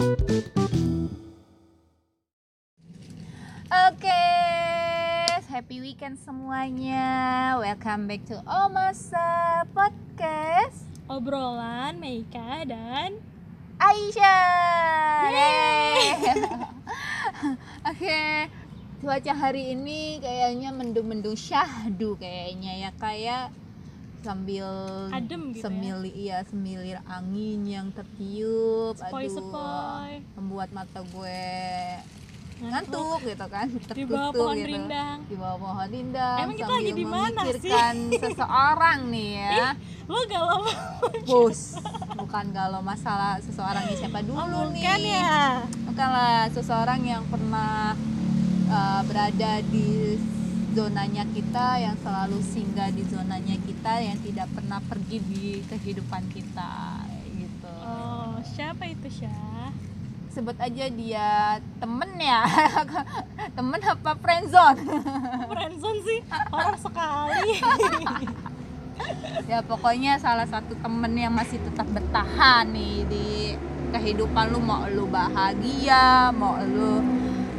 Oke, happy weekend semuanya. Welcome back to Omasa Podcast. obrolan Meika dan Aisyah. Oke, cuaca hari ini kayaknya mendung-mendung syahdu kayaknya ya kayak sambil Adem gitu ya. semili iya semilir angin yang tertiup sepoi-sepoi membuat mata gue ngantuk. gitu kan di bawah pohon gitu. rindang. Di bawah pohon rindang Emang kita lagi di mana sih? seseorang nih ya. Lo galau. Bos bukan galau masalah seseorang ini siapa dulu oh, nih? bukan ya. Bukanlah seseorang yang pernah uh, berada di zonanya kita yang selalu singgah di zonanya kita yang tidak pernah pergi di kehidupan kita gitu. Oh siapa itu Syah? Sebut aja dia temen ya. Temen apa friendzone friendzone sih horor sekali. Ya pokoknya salah satu temen yang masih tetap bertahan nih di kehidupan lu. Mau lu bahagia mau lu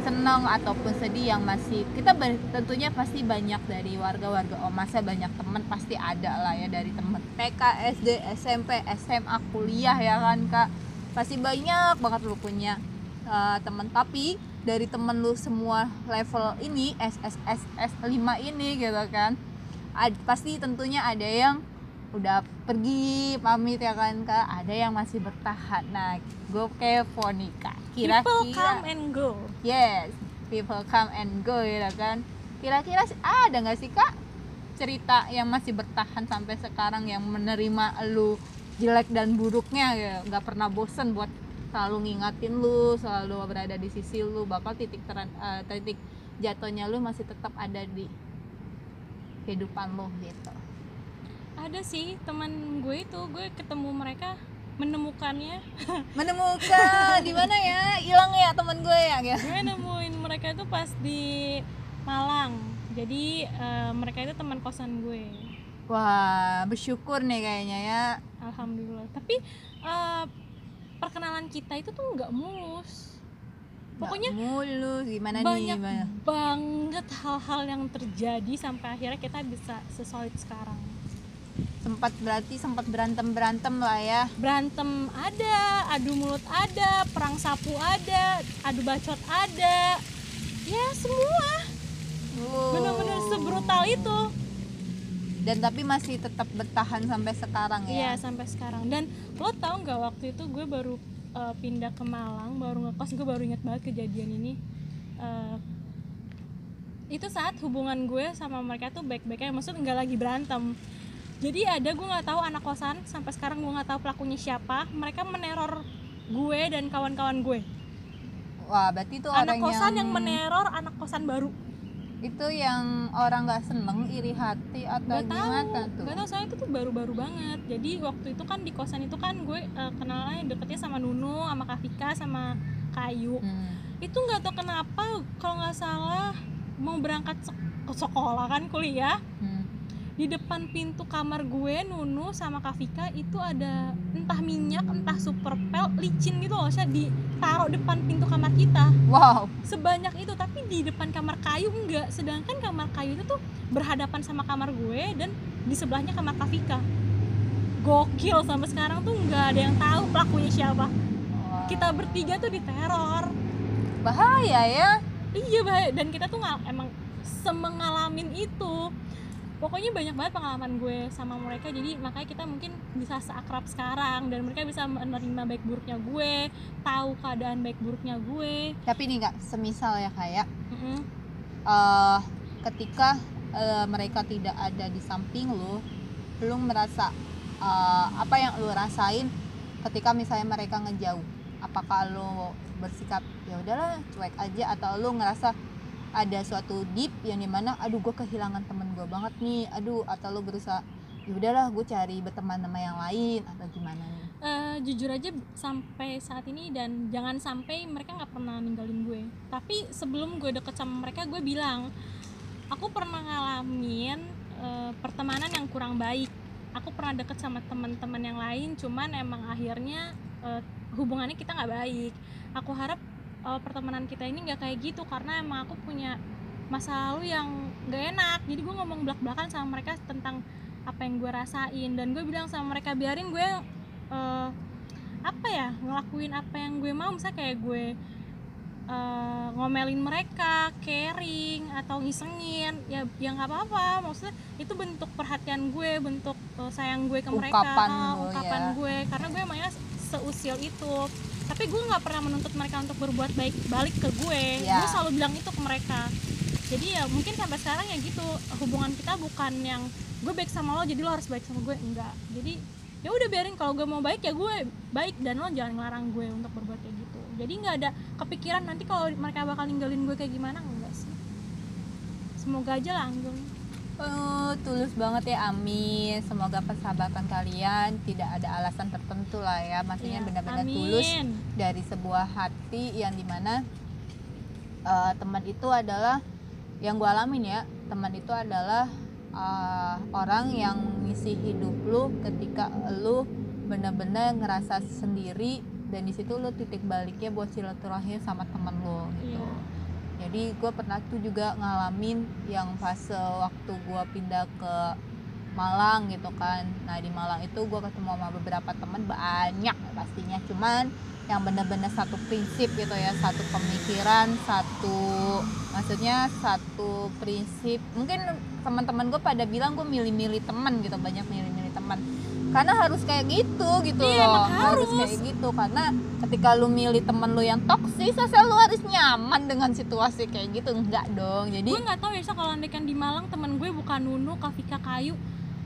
seneng ataupun sedih yang masih kita ber- tentunya pasti banyak dari warga-warga Omasa banyak temen pasti ada lah ya dari temen TK, SD, SMP, SMA, kuliah ya kan kak? Pasti banyak banget lu punya uh, temen. Tapi dari temen lu semua level ini SSS S5 ini gitu kan ad- pasti tentunya ada yang udah pergi pamit ya kan kak? Ada yang masih bertahan. Nah gue kepo nih kak. People come kira-kira and go. Yes people come and go ya kan? Kira-kira ada nggak sih kak cerita yang masih bertahan sampai sekarang yang menerima lu jelek dan buruknya? Ya nggak pernah bosen buat selalu ngingatin lu selalu berada di sisi lu. Bakal titik teran, eh, titik jatuhnya lu masih tetap ada di kehidupan lu gitu ada sih teman gue itu gue ketemu mereka menemukannya. Menemukan di mana ya? Hilang ya teman gue ya gue nemuin mereka itu pas di Malang. Jadi eh, mereka itu teman kosan gue. Wah bersyukur nih kayaknya ya. Alhamdulillah. Tapi eh, perkenalan kita itu tuh nggak mulus. Pokoknya Nggak mulus. Gimana nih banyak banget hal-hal yang terjadi sampai akhirnya kita bisa sesolid sekarang sempat berarti sempat berantem berantem lah ya. Berantem ada adu mulut ada perang sapu ada adu bacot ada. Ya semua. Wow. bener-bener sebrutal itu. Dan tapi masih tetap bertahan sampai sekarang Iya ya sampai sekarang. Dan lo tau nggak waktu itu gue baru uh, pindah ke Malang baru ngekos gue baru inget banget kejadian ini. Uh, itu saat hubungan gue sama mereka tuh baik-baiknya maksudnya nggak lagi berantem jadi ada gue nggak tahu anak kosan sampai sekarang gue nggak tahu pelakunya siapa mereka meneror gue dan kawan-kawan gue wah berarti itu anak orang kosan yang, yang meneror anak kosan baru itu yang orang nggak seneng iri hati atau Gak tahu, gimana tuh gak tahu soalnya itu tuh baru-baru banget. Jadi waktu itu kan di kosan itu kan gue uh, kenalannya deketnya sama Nunu, sama Kafika, sama Kayu. Hmm. Itu nggak tahu kenapa kalau nggak salah mau berangkat ke sekolah kan kuliah Hmm. Di depan pintu kamar gue Nunu sama Kafika itu ada entah minyak entah super pel licin gitu loh saya ditaruh depan pintu kamar kita. Wow. Sebanyak itu tapi di depan kamar kayu enggak. Sedangkan kamar kayu itu tuh berhadapan sama kamar gue dan di sebelahnya kamar Kafika gokil sampai sekarang tuh nggak ada yang tahu pelakunya siapa. Kita bertiga tuh diteror. Bahaya ya. Iya bahaya. Dan kita tuh nggak emang semengalamin itu pokoknya banyak banget pengalaman gue sama mereka jadi makanya kita mungkin bisa seakrab sekarang dan mereka bisa menerima baik buruknya gue tahu keadaan baik buruknya gue. Tapi nih nggak semisal ya kayak Mm-mm. eh ketika eh, mereka tidak ada di samping lu lu merasa eh, apa yang lu rasain ketika misalnya mereka ngejauh? Apakah lu bersikap ya udahlah cuek aja atau lu ngerasa ada suatu deep yang di mana aduh gue kehilangan temen gue banget nih. Aduh atau lu berusaha ya udahlah gue cari berteman sama yang lain atau gimana nih? Eh, jujur aja sampai saat ini dan jangan sampai mereka nggak pernah ninggalin gue. Tapi sebelum gue deket sama mereka gue bilang aku pernah ngalamin eh, pertemanan yang kurang baik. Aku pernah deket sama teman-teman yang lain cuman emang akhirnya eh, hubungannya kita nggak baik. Aku harap uh, pertemanan kita ini nggak kayak gitu karena emang aku punya masa lalu yang gak enak. Jadi gue ngomong belak belakan sama mereka tentang apa yang gue rasain. Dan gue bilang sama mereka biarin gue uh, apa ya ngelakuin apa yang gue mau. Misalnya kayak gue uh, ngomelin mereka caring atau ngisengin. Ya ya nggak apa-apa. Maksudnya itu bentuk perhatian gue bentuk uh, sayang gue ke mereka Ungkapan uh, ungkapan ya. gue karena gue emangnya seusil itu. Tapi gue nggak pernah menuntut mereka untuk berbuat baik balik ke gue Ya. gue selalu bilang itu ke mereka jadi ya mungkin sampai sekarang ya gitu hubungan kita bukan yang gue baik sama lo jadi lo harus baik sama gue enggak jadi ya udah biarin kalau gue mau baik ya gue baik dan lo jangan ngelarang gue untuk berbuat kayak gitu jadi nggak ada kepikiran nanti kalau mereka bakal ninggalin gue kayak gimana enggak sih semoga aja langgeng Oh, tulus banget ya Ami. Semoga persahabatan kalian tidak ada alasan tertentu lah ya. Maksudnya Iya, benar-benar amin. tulus dari sebuah hati yang di mana eh, teman itu adalah yang gue alamin ya. Teman itu adalah eh, orang yang ngisi hidup lu ketika lu benar-benar ngerasa sendiri dan di situ lu titik baliknya buat silaturahim sama teman lu gitu Iya. jadi gue pernah tuh juga ngalamin yang fase waktu gue pindah ke Malang gitu kan nah di Malang itu gue ketemu sama beberapa teman banyak pastinya cuman yang bener-bener satu prinsip gitu ya satu pemikiran satu maksudnya satu prinsip. Mungkin teman-teman gue pada bilang gue milih-milih teman gitu banyak milih-milih teman. Karena harus kayak gitu gitu Iya, loh harus harus. kayak gitu. Karena ketika lu milih temen lu yang toksis asal lu harus nyaman dengan situasi kayak gitu enggak dong. Jadi gue nggak tahu ya so, kalau andekan di Malang temen gue bukan Nunu Kafika Kayu.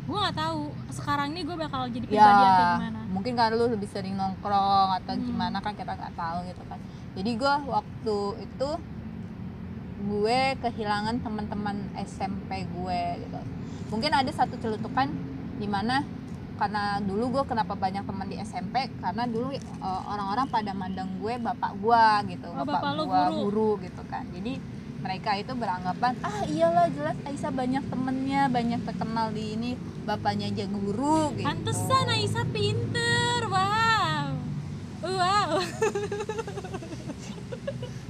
Gue nggak tahu. Sekarang ini gue bakal jadi pribadi yang kayak ya gimana mungkin karena lu lebih sering nongkrong atau Hmm. gimana kan kita nggak tahu gitu kan jadi gue waktu itu gue kehilangan teman-teman SMP gue gitu mungkin ada satu celutukan di mana karena dulu gue kenapa banyak teman di SMP karena dulu eh, orang-orang pada mandang gue bapak gue gitu Oh, bapak lu gua guru. guru gitu kan jadi mereka itu beranggapan ah iyalah jelas Aisyah banyak temennya banyak terkenal di ini bapaknya aja guru gitu. Pantesan Aisyah pinter wow. Wow.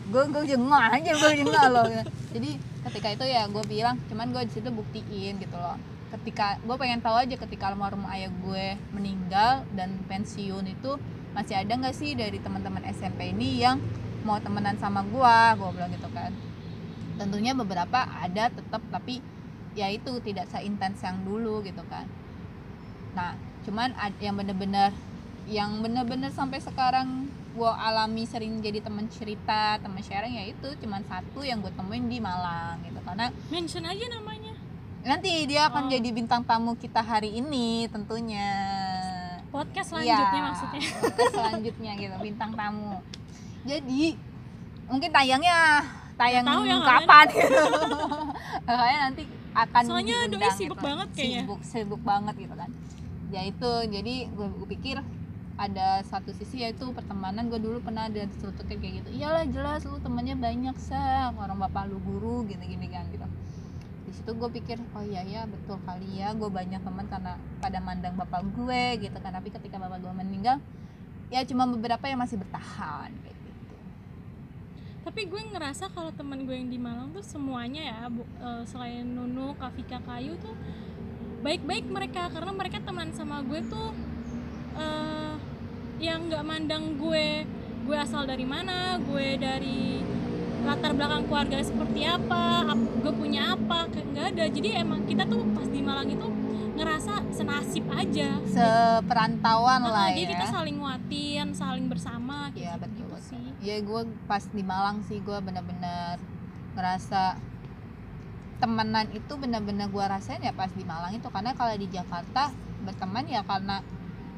Gue gue jengah aja gue jengah loh. Jadi ketika itu ya gue bilang cuman gue di situ buktiin gitu loh. Ketika gue pengen tahu aja ketika almarhum ayah gue meninggal dan pensiun itu masih ada nggak sih dari teman-teman SMP ini yang mau temenan sama gue gue bilang gitu kan tentunya beberapa ada tetap tapi ya itu tidak seintens yang dulu gitu kan. Nah cuman yang bener-bener yang bener-bener sampai sekarang gue alami sering jadi teman cerita teman sharing ya itu cuman satu yang gue temuin di Malang gitu. Karena mention aja namanya. Nanti dia akan Oh. jadi bintang tamu kita hari ini tentunya. Podcast selanjutnya Iya, maksudnya. podcast selanjutnya gitu bintang tamu. Jadi mungkin tayangnya tayang tahu ya, kapan. gitu kayaknya nanti akan Soalnya Doi sibuk gitu. banget kayaknya. sibuk sibuk banget gitu kan. Ya itu jadi gue, gue pikir ada satu sisi yaitu pertemanan. Gue dulu pernah ada celutupnya kayak gitu. Iyalah jelas lu temennya banyak sah orang bapak lu guru gini gini kan gitu. Di situ gue pikir oh iya ya betul kali ya. Gue banyak teman karena pada mandang bapak gue gitu kan. Tapi ketika bapak gue meninggal ya cuma beberapa yang masih bertahan gitu tapi gue ngerasa kalau teman gue yang di Malang tuh semuanya ya bu- eh, selain Nunu Kafika Kayu tuh baik-baik mereka. Karena mereka teman sama gue tuh eh yang nggak mandang gue gue asal dari mana gue dari latar belakang keluarga seperti apa ap- gue punya apa nggak ada. Jadi emang kita tuh pas di Malang itu ngerasa senasib aja. Seperantauan Nah, lah jadi ya. kita saling nguatin saling bersama gitu, betul, gitu ya gue pas di Malang sih gue bener-bener ngerasa temenan itu bener-bener gue rasain ya pas di Malang itu. Karena kalau di Jakarta berteman ya karena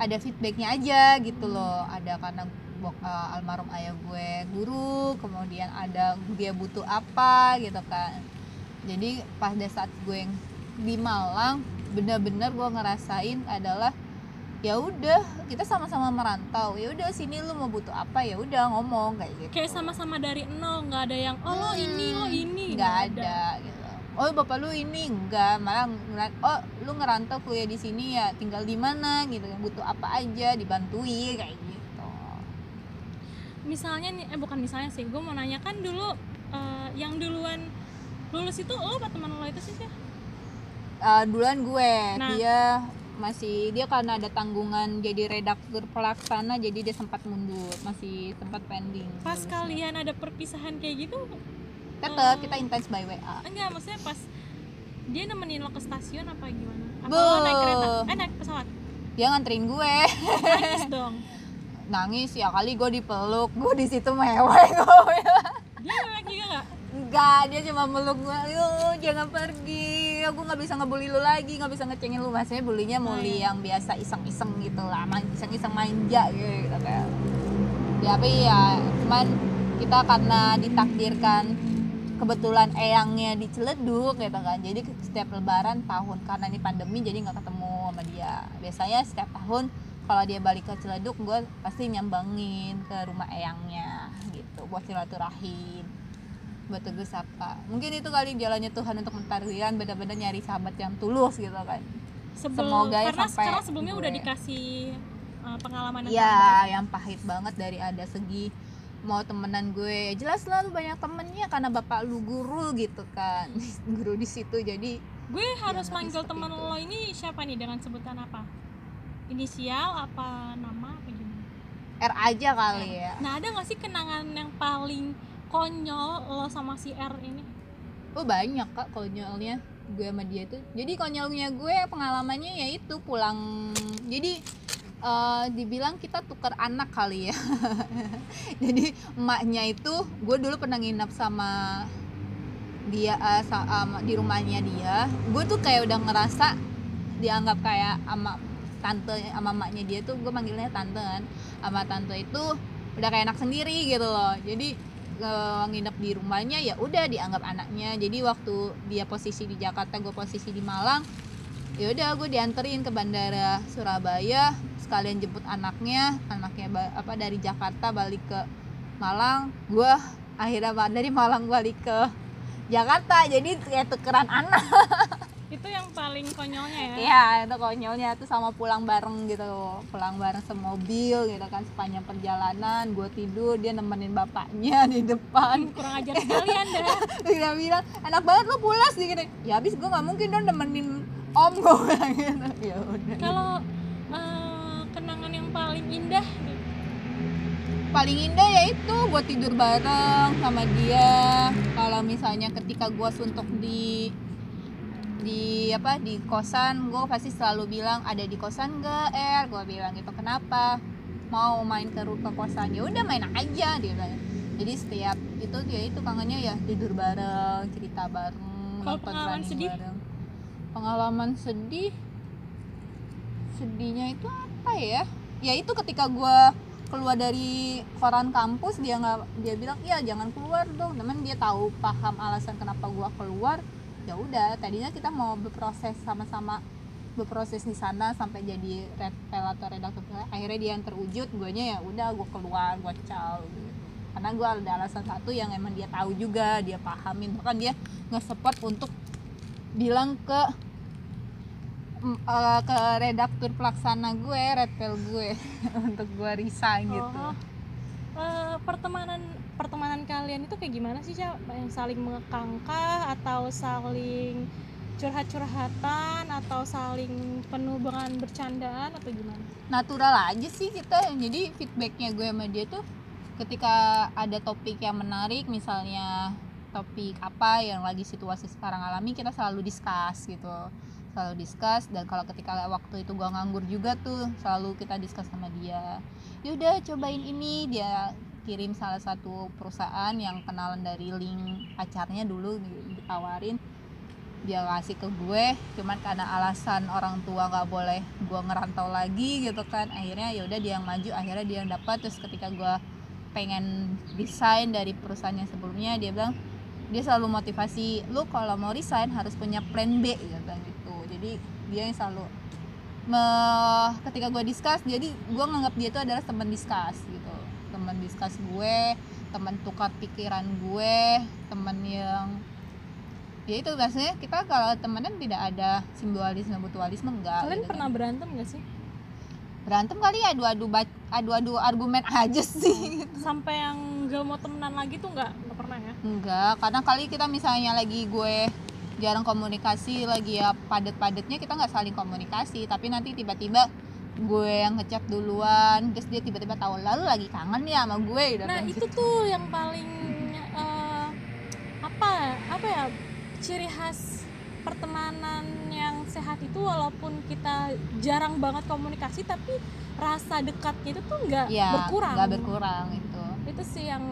ada feedbacknya aja gitu loh. Ada karena eh, almarhum ayah gue guru kemudian ada dia butuh apa gitu kan. Jadi pada saat gue yang di Malang bener-bener gue ngerasain adalah ya udah kita sama-sama merantau. Ya udah sini lu mau butuh apa? Ya udah ngomong kayak gitu. Kayak sama-sama dari nol nggak ada yang oh lo ini lo ini. Nggak ada. gitu. Oh bapak lu ini? Enggak malah oh lu ngerantau kuliah di sini ya tinggal di mana? Gitu butuh apa aja dibantui kayak gitu. Misalnya nih eh bukan misalnya sih gue mau nanya kan dulu eh, yang duluan lulus itu lo apa teman lo itu sih sih Eh, duluan gue Nah. dia masih dia karena ada tanggungan jadi redaktur pelaksana jadi dia sempat mundur masih sempat pending. Pas kalian ada perpisahan kayak gitu? Tetep Oh. kita intens by WA enggak maksudnya pas dia nemenin lo ke stasiun apa gimana? Apa Be. lo naik kereta? Eh naik pesawat? Dia nganterin gue. Nangis dong. Nangis ya kali gue dipeluk gue di situ mewek gue. Dia mewek juga nggak? Enggak dia cuma meluk gue yuk jangan pergi aku nggak bisa ngebully lu lagi nggak bisa ngecengin lu. Maksudnya bulinya bully yang biasa iseng-iseng gitu lah main iseng-iseng manja gitu kayak ya tapi ya cuman kita karena ditakdirkan kebetulan eyangnya di Ciledug gitu kan jadi setiap lebaran tahun karena ini pandemi jadi nggak ketemu sama dia. Biasanya setiap tahun kalau dia balik ke Ciledug gue pasti nyambangin ke rumah eyangnya gitu buat silaturahim buat tegur sapa mungkin itu kali jalannya Tuhan untuk mentargetkan benar-benar nyari sahabat yang tulus gitu kan. Sebelum Semoga ya karena sampai karena sebelumnya udah gue. dikasih uh, pengalaman yang Iya, terbaik. yang pahit banget dari ada segi mau temenan gue. Jelas lah lu banyak temennya karena bapak lu guru gitu kan. Guru di situ jadi gue harus ngerti manggil teman lo ini siapa nih? Dengan sebutan apa? Inisial apa nama apa gimana? R aja kali ya. Nah ada gak sih kenangan yang paling konyol lo sama si R ini? Oh banyak kak konyolnya gue sama dia tuh. Jadi konyolnya gue pengalamannya yaitu pulang jadi eh, dibilang kita tukar anak kali ya. Jadi emaknya itu gue dulu pernah nginap sama dia eh, sa- ama- di rumahnya dia. Gue tuh kayak udah ngerasa dianggap kayak ama tante sama emaknya dia tuh gue manggilnya tante kan. Sama tante itu udah kayak anak sendiri gitu loh. Jadi eh, nginep di rumahnya ya udah dianggap anaknya. Jadi waktu dia posisi di Jakarta gue posisi di Malang ya udah gue dianterin ke bandara Surabaya sekalian jemput anaknya anaknya apa dari Jakarta balik ke Malang. Gue akhirnya dari Malang balik ke Jakarta. Jadi kayak tukeran anak itu yang paling konyolnya ya? Iya itu konyolnya tuh sama pulang bareng gitu. Pulang bareng semobil gitu kan sepanjang perjalanan gue tidur dia nemenin bapaknya di depan. Kurang ajar sekali anda dia bilang enak banget lo pulas sih gini. Ya habis gue nggak mungkin dong nemenin om gue gitu ya udah. Kalau eh, kenangan yang paling indah paling indah ya itu gue tidur bareng sama dia. Kalau misalnya ketika gue suntuk di di apa di kosan gue pasti selalu bilang ada di kosan gak er? Gue bilang gitu kenapa? Mau main ke ke kosan? Ya udah main aja dia bilang. Jadi setiap itu dia itu kangennya ya tidur bareng cerita bareng Kalau nonton pengalaman sedih? bareng. pengalaman sedih? Sedihnya itu apa ya? Ya itu ketika gue keluar dari koran kampus dia nggak dia bilang iya jangan keluar dong. Teman dia tahu paham alasan kenapa gua keluar ya udah tadinya kita mau berproses sama-sama berproses di sana sampai jadi red atau redaktur pel. akhirnya dia yang terwujud guanya ya udah gua keluar gua cal gitu karena gua ada alasan satu yang emang dia tahu juga dia pahamin bahkan dia nge-support untuk bilang ke eh, ke redaktur pelaksana gue red pel gue untuk gue resign gitu Oh. Eh, pertemanan pertemanan kalian itu kayak gimana sih Cak? yang saling mengekangkah atau saling curhat-curhatan atau saling penuh dengan bercandaan atau gimana? Natural aja sih kita. Jadi feedbacknya gue sama dia tuh ketika ada topik yang menarik misalnya topik apa yang lagi situasi sekarang alami kita selalu discuss gitu selalu discuss dan kalau ketika waktu itu gua nganggur juga tuh selalu kita discuss sama dia. Yaudah cobain ini dia kirim salah satu perusahaan yang kenalan dari link pacarnya dulu di- ditawarin. Dia ngasih ke gue cuman karena alasan orang tua nggak boleh gue ngerantau lagi gitu kan akhirnya ya udah dia yang maju akhirnya dia yang dapat. Terus ketika gue pengen desain dari perusahaan yang sebelumnya dia bilang dia selalu motivasi lu kalau mau resign harus punya plan B gitu jadi dia yang selalu me- ketika gue discuss jadi gue nganggap dia itu adalah teman discuss gitu. Teman discuss gue teman tukar pikiran gue teman yang ya itu biasanya kita kalau temenan tidak ada simbolisme mutualisme enggak kalian gitu pernah kan. berantem gak sih? Berantem kali ya adu-adu adu-adu argumen aja sih. Sampai yang gak mau temenan lagi tuh nggak nggak pernah ya? Enggak kadang kali kita misalnya lagi gue jarang komunikasi lagi ya. Padet-padetnya kita nggak saling komunikasi tapi nanti tiba-tiba gue yang ngechat duluan terus dia tiba-tiba tahu lalu lagi kangen ya sama gue udah nah itu gitu. tuh yang paling eh, apa apa ya ciri khas pertemanan yang sehat itu walaupun kita jarang banget komunikasi tapi rasa dekatnya itu tuh nggak ya berkurang. nggak berkurang itu. Itu sih yang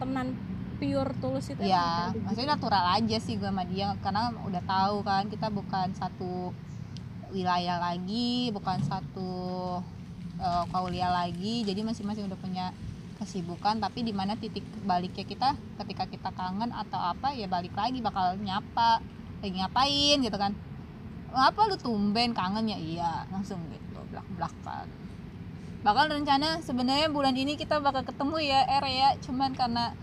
temenan pure tulus itu ya maksudnya natural aja sih gue sama dia karena udah tahu kan kita bukan satu wilayah lagi bukan satu uh, kuliah lagi jadi masing-masing udah punya kesibukan tapi di mana titik baliknya kita ketika kita kangen atau apa ya balik lagi bakal nyapa lagi ngapain gitu kan. Apa lu tumben kangen ya iya langsung gitu belak belakan bakal rencana sebenarnya bulan ini kita bakal ketemu ya Er ya. Cuman karena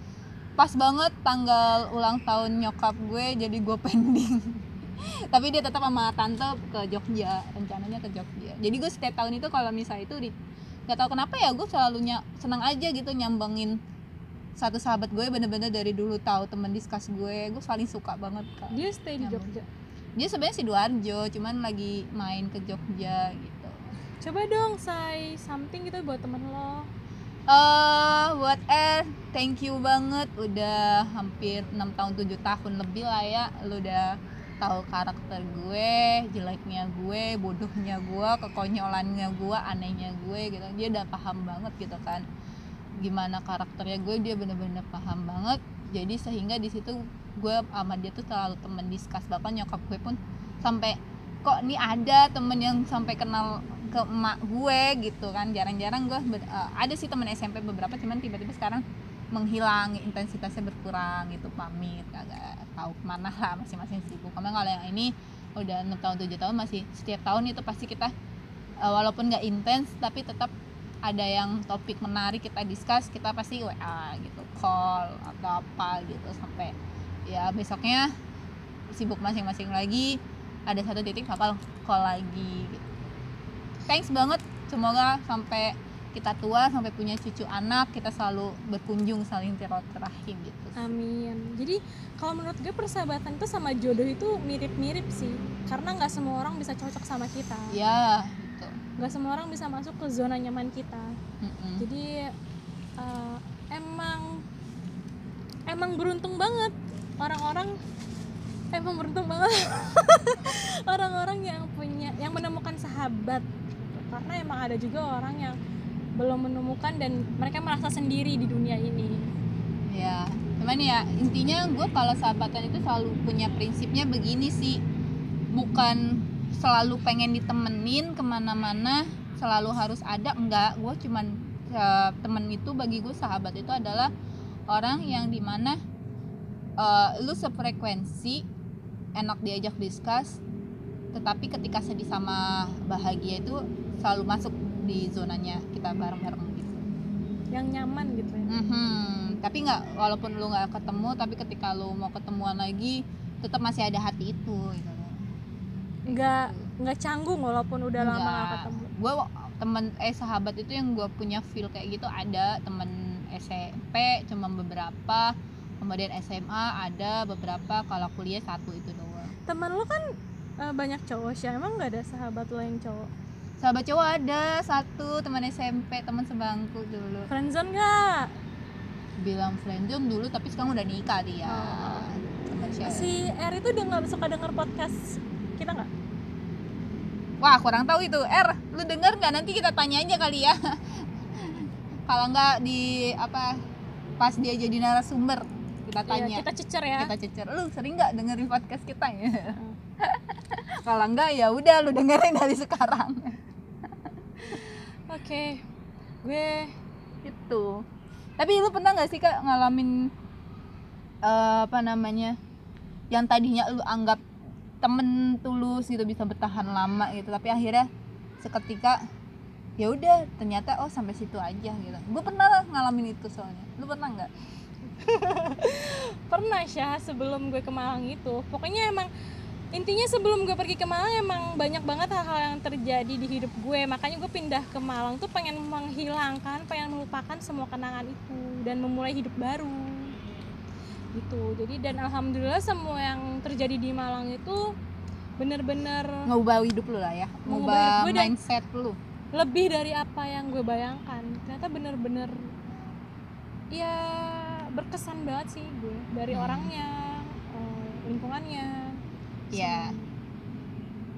pas banget tanggal ulang tahun nyokap gue jadi gue pending. Tapi dia tetap sama tante ke Jogja rencananya ke Jogja. Jadi gue setiap tahun itu kalau misalnya itu di nggak tahu kenapa ya gue selalu senang aja gitu nyambangin satu sahabat gue bener-bener dari dulu tahu temen diskus gue. Gue paling suka banget kan dia stay di. Jogja? Dia sebenarnya sidoarjo cuman lagi main ke Jogja gitu. Coba dong say something gitu buat temen lo eh buat Er thank you banget. Udah hampir 6 tahun 7 tahun lebih lah ya lu udah tahu karakter gue jeleknya gue bodohnya gue kekonyolannya gue anehnya gue gitu. Dia udah paham banget gitu kan gimana karakternya gue dia bener-bener paham banget. Jadi sehingga di situ gue sama dia tuh selalu temen diskus bahkan nyokap gue pun sampai kok ini ada temen yang sampai kenal ke emak gue gitu kan jarang-jarang gue ber- eh, ada sih temen SMP beberapa cuman tiba-tiba sekarang menghilang intensitasnya berkurang gitu pamit kagak tahu ke mana lah masing-masing sibuk karena kalau yang ini udah enam tahun tujuh tahun masih setiap tahun itu pasti kita eh, walaupun nggak intens tapi tetap ada yang topik menarik kita discuss kita pasti WA gitu call atau apa gitu sampai ya besoknya sibuk masing-masing lagi ada satu titik bakal call lagi gitu. Thanks banget. Semoga sampai kita tua sampai punya cucu anak kita selalu berkunjung saling silaturahim gitu. Amin. Jadi kalau menurut gue persahabatan itu sama jodoh itu mirip-mirip sih. Karena nggak semua orang bisa cocok sama kita. Ya gitu. Nggak semua orang bisa masuk ke zona nyaman kita. Mm-mm. jadi eh, emang emang beruntung banget. Orang-orang emang beruntung banget. Orang-orang yang punya yang menemukan sahabat karena emang ada juga orang yang belum menemukan dan mereka merasa sendiri di dunia ini. Ya cuman ya intinya gue kalau sahabatan itu selalu punya prinsipnya begini sih. Bukan selalu pengen ditemenin ke mana-mana selalu harus ada enggak. Gue cuman eh, temen itu bagi gue sahabat itu adalah orang yang di mana eh, lu sefrekuensi enak diajak diskus tetapi ketika sedih sama bahagia itu selalu masuk di zonanya kita bareng-bareng gitu yang nyaman gitu ya Mhm. Tapi nggak, walaupun lu nggak ketemu, tapi ketika lu mau ketemuan lagi, tetap masih ada hati itu. Gitu. nggak nggak canggung walaupun udah lama nggak ketemu Gue temen eh sahabat itu yang gue punya feel kayak gitu ada temen SMP cuma beberapa, kemudian SMA ada beberapa, kalau kuliah satu itu doang. teman lu kan eh, banyak cowok sih emang nggak ada sahabat lo yang cowok Sahabat cowok ada satu teman SMP, teman sebangku dulu. friendzone nggak Bilang friendzone dulu, tapi sekarang udah nikah dia. Oh. Teman si R itu dengar suka denger podcast kita nggak Wah kurang tahu itu R, lu denger nggak nanti kita tanya aja kali ya. Kalau nggak di apa pas dia jadi narasumber kita tanya. Iya, kita cecer ya Kita cecer. Lu sering nggak dengerin podcast kita ya? Kalau nggak ya udah lu dengerin dari sekarang. oke gue Itu. Tapi lu pernah nggak sih kak ngalamin eh, apa namanya yang tadinya lu anggap temen tulus gitu bisa bertahan lama gitu tapi akhirnya seketika ya udah ternyata oh sampai situ aja gitu gue pernah ngalamin itu soalnya lu pernah nggak pernah Syah sebelum gue ke Malang itu pokoknya emang intinya sebelum gue pergi ke Malang emang banyak banget hal-hal yang terjadi di hidup gue. Makanya gue pindah ke Malang tuh pengen menghilangkan pengen melupakan semua kenangan itu dan memulai hidup baru. Gitu. Jadi dan alhamdulillah semua yang terjadi di Malang itu bener-bener ngubah hidup lu lah ya. Ngubah mindset lu. lebih dari apa yang gue bayangkan. Ternyata bener-bener ya berkesan banget sih gue. Dari Hmm. orangnya eh, lingkungannya ya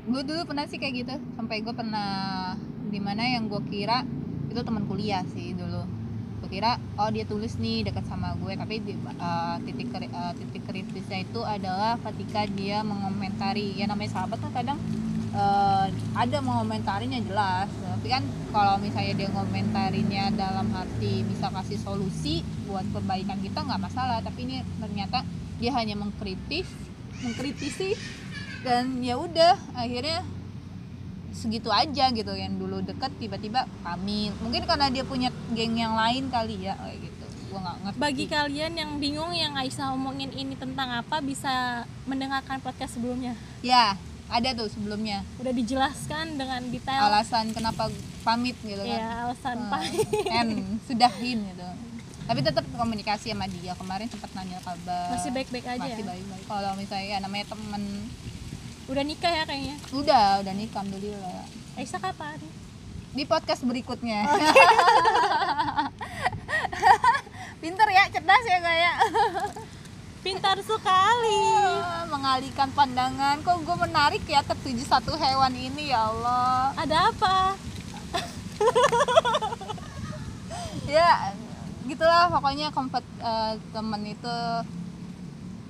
gue dulu pernah sih kayak gitu. Sampai gue pernah di mana yang gue kira itu teman kuliah sih dulu. Gue kira oh dia tulis nih dekat sama gue. Tapi di, uh, titik uh, titik kritisnya itu adalah ketika dia mengomentari. Ya namanya sahabat kan kadang uh, ada mengomentarinya jelas. Tapi kan kalau misalnya dia ngomentarinya dalam arti bisa kasih solusi buat perbaikan kita nggak masalah. Tapi ini ternyata dia hanya mengkritis mengkritisi dan ya udah akhirnya segitu aja gitu yang dulu deket tiba-tiba pamit. Mungkin karena dia punya geng yang lain kali ya kayak gitu. Gua nggak ngerti. Bagi kalian yang bingung yang Aisyah omongin ini tentang apa bisa mendengarkan podcast sebelumnya? Ya ada tuh sebelumnya. Udah dijelaskan dengan detail. Alasan kenapa pamit gitu kan. Ya alasan Hmm, pak and sudahin gitu. Tapi tetap komunikasi sama dia. Kemarin sempat nanya kabar. Masih baik-baik aja masih ya? baik-baik. Kalau misalnya ya, namanya temen udah nikah ya kayaknya? Udah udah nikah alhamdulillah. Aisyah kapan? Di podcast berikutnya. Pinter ya cerdas ya kayak pintar sekali. Mengalihkan pandangan. Kok gue menarik ya tertuju satu hewan ini ya Allah. Ada apa? Ya gitulah pokoknya kompet eh, temen itu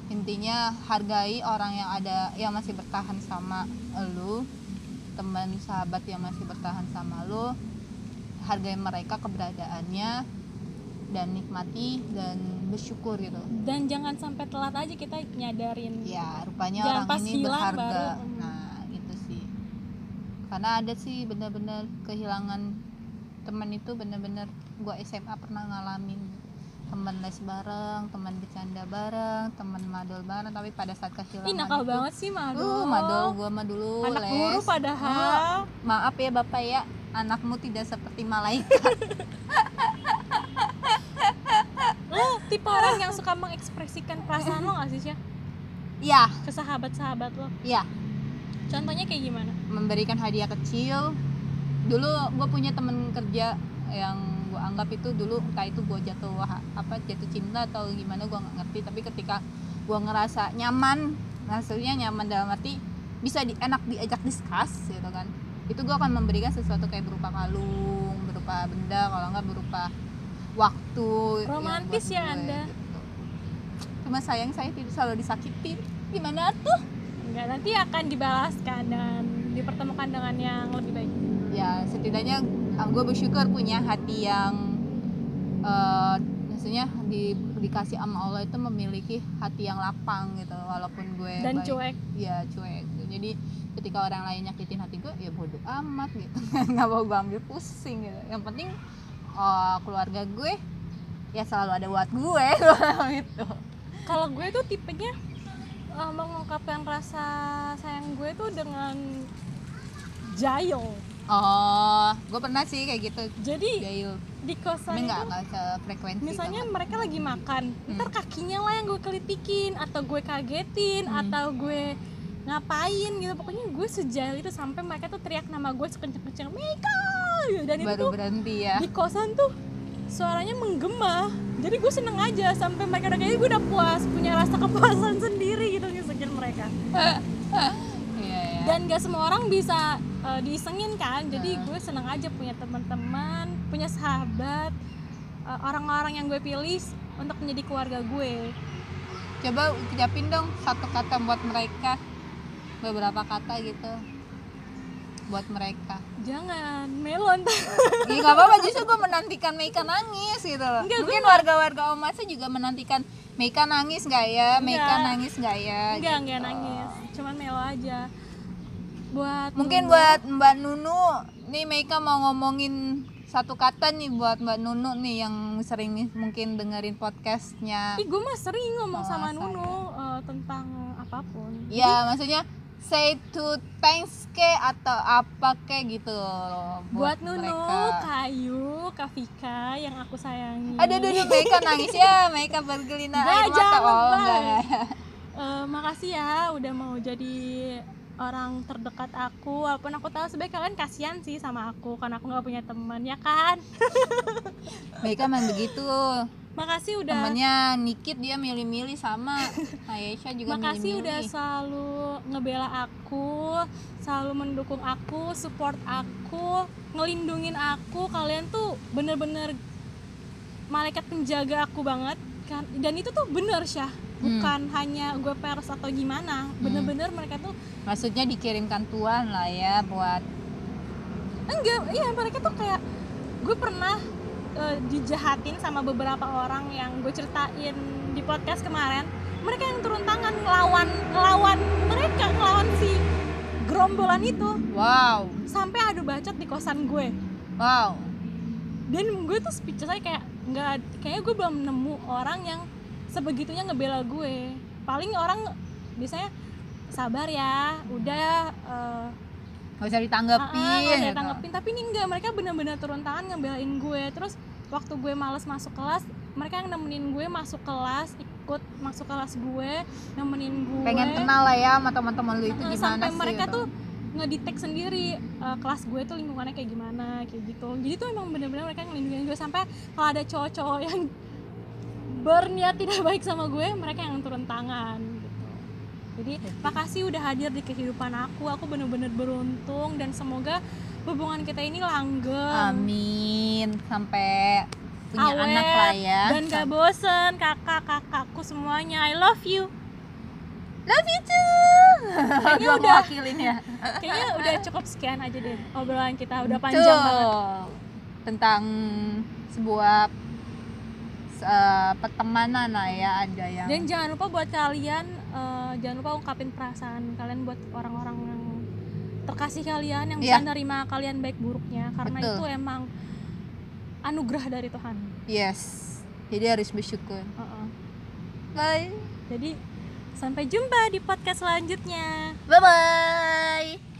intinya hargai orang yang ada yang masih bertahan sama lu teman sahabat yang masih bertahan sama lu hargai mereka keberadaannya dan nikmati dan bersyukur gitu. Dan jangan sampai telat aja kita nyadarin ya rupanya Jangan orang pas ini berharga. baru, nah gitu sih. Karena ada sih bener-bener kehilangan teman itu bener-bener gua SMA pernah ngalamin teman les bareng teman bercanda bareng teman madol bareng tapi pada saat kehilangan Ih nakal banget sih Mado uh madol gua mah dulu anak les. guru padahal. Maaf ya bapak ya. Anakmu tidak seperti malaikat. Lo tipe orang yang suka mengekspresikan perasaan lo gak sih Syah? ya. Ke sahabat-sahabat lo? Ya. Contohnya kayak gimana? Memberikan hadiah kecil. Dulu gue punya temen kerja yang gue anggap itu dulu entah itu gue jatuh apa jatuh cinta atau gimana gue nggak ngerti. Tapi ketika gue ngerasa nyaman maksudnya nyaman dalam arti bisa di, enak diajak diskus gitu kan. Itu gue akan memberikan sesuatu kayak berupa kalung berupa benda kalau nggak berupa waktu Romantis ya gue, Anda. gitu. cuma sayang saya tidak selalu disakitin gimana tuh? Enggak nanti akan dibalaskan dan dipertemukan dengan yang lebih baik. Ya setidaknya gue bersyukur punya hati yang eh, maksudnya di, dikasih sama Allah itu memiliki hati yang lapang gitu walaupun gue dan baik- cuek. Ya cuek. Jadi ketika orang lain nyakitin hati gue ya bodoh amat gitu. Nggak mau gue ambil pusing gitu. Yang penting eh, keluarga gue ya selalu ada buat gue. Gitu. Kalau gue tuh tipenya eh, mengungkapkan rasa sayang gue tuh dengan jail oh gue pernah sih kayak gitu. Jadi Jail di kosan tapi nggak itu sefrekuensi misalnya banget. mereka lagi makan ntar kakinya lah yang gue kelitikin atau gue kagetin Hmm. atau gue ngapain gitu. Pokoknya gue sejail itu sampai mereka tuh teriak nama gue sekenceng-kenceng Mika! Dan itu baru tuh berhenti ya. di kosan tuh suaranya menggema. Jadi gue seneng aja sampai mereka udah kayak gue udah puas punya rasa kepuasan sendiri gitu ngisengin mereka. Iya ya dan gak semua orang bisa uh, diisengin kan jadi gue seneng aja punya teman-teman punya sahabat uh, orang-orang yang gue pilih untuk menjadi keluarga gue. Coba ucapin dong satu kata buat mereka beberapa kata gitu buat mereka. Jangan melon. Ya nggak apa-apa justru gue menantikan Meika nangis gitu loh. Enggak, mungkin warga-warga Omasa juga menantikan Meika nangis nggak ya? Meika nangis nggak ya? Enggak gitu. enggak nangis. Cuman melo aja buat mungkin Nunu, buat Mbak Nunu nih Meika mau ngomongin satu kata nih buat Mbak Nunu nih yang sering nih mungkin dengerin podcastnya Ih, gue mah sering ngomong Oh, sama saya. Nunu uh, tentang apa pun ya maksudnya say to thanks ke atau apa ke gitu buat, Nunu, mereka. Kayu, Kafika yang aku sayangi. Aduh, aduh, aduh, Meika nangis ya, Meika bergelina air mata. Oh, enggak, enggak. Eh, makasih ya udah mau jadi orang terdekat aku walaupun aku tahu sebenarnya kalian kasihan sih sama aku karena aku nggak punya teman ya kan Meika main begitu. makasih udah Temennya Nikit dia milih-milih sama Aisyah juga makasih udah milih-milih. selalu ngebela aku selalu mendukung aku support aku ngelindungin aku kalian tuh bener-bener malaikat penjaga aku banget kan dan itu tuh bener Syah bukan hanya gue pers atau gimana bener-bener mereka tuh Maksudnya dikirimkan Tuhan lah ya buat enggak iya mereka tuh kayak gue pernah eh, dijahatin sama beberapa orang yang gue ceritain di podcast kemarin. Mereka yang turun tangan ngelawan ngelawan mereka ngelawan si gerombolan itu. Wow, sampai adu bacot di kosan gue. Wow. dan gue tuh speechless kayak nggak kayaknya gue belum nemu orang yang sebegitunya ngebela gue paling orang biasanya sabar ya udah eh, Gak usah Ah, ah, ditanggepin. nggak ada gitu. yang tanggepin tapi ini enggak mereka benar-benar turun tangan ngebelain gue terus waktu gue males masuk kelas mereka yang nemenin gue masuk kelas ikut masuk kelas gue nemenin gue Pengen kenal lah ya sama teman-teman lu itu Eh, gimana sampai sih. mereka gitu. tuh ngedetect sendiri eh, kelas gue tuh lingkungannya kayak gimana kayak gitu jadi tuh emang bener-bener mereka ngelindungin gue sampai kalau ada cowok-cowok yang berniat tidak baik sama gue mereka yang turun tangan gitu jadi makasih udah hadir di kehidupan aku aku bener-bener beruntung dan semoga hubungan kita ini langgeng Amin. Sampai punya awet, anak lah ya. dan gak bosen kakak kakakku semuanya I love you Love you too. Kayaknya udah. mewakilin ya. kayaknya udah cukup sekian aja deh obrolan kita udah panjang Betul. banget Tentang sebuah eh, pertemanan lah ya ada yang Dan jangan lupa buat kalian eh, jangan lupa ungkapin perasaan kalian buat orang-orang yang terkasih kalian yang bisa Iya. nerima kalian baik buruknya karena Betul. itu emang anugerah dari Tuhan. yes. Jadi harus bersyukur. Heeh. Bye. Jadi sampai jumpa di podcast selanjutnya. Bye bye.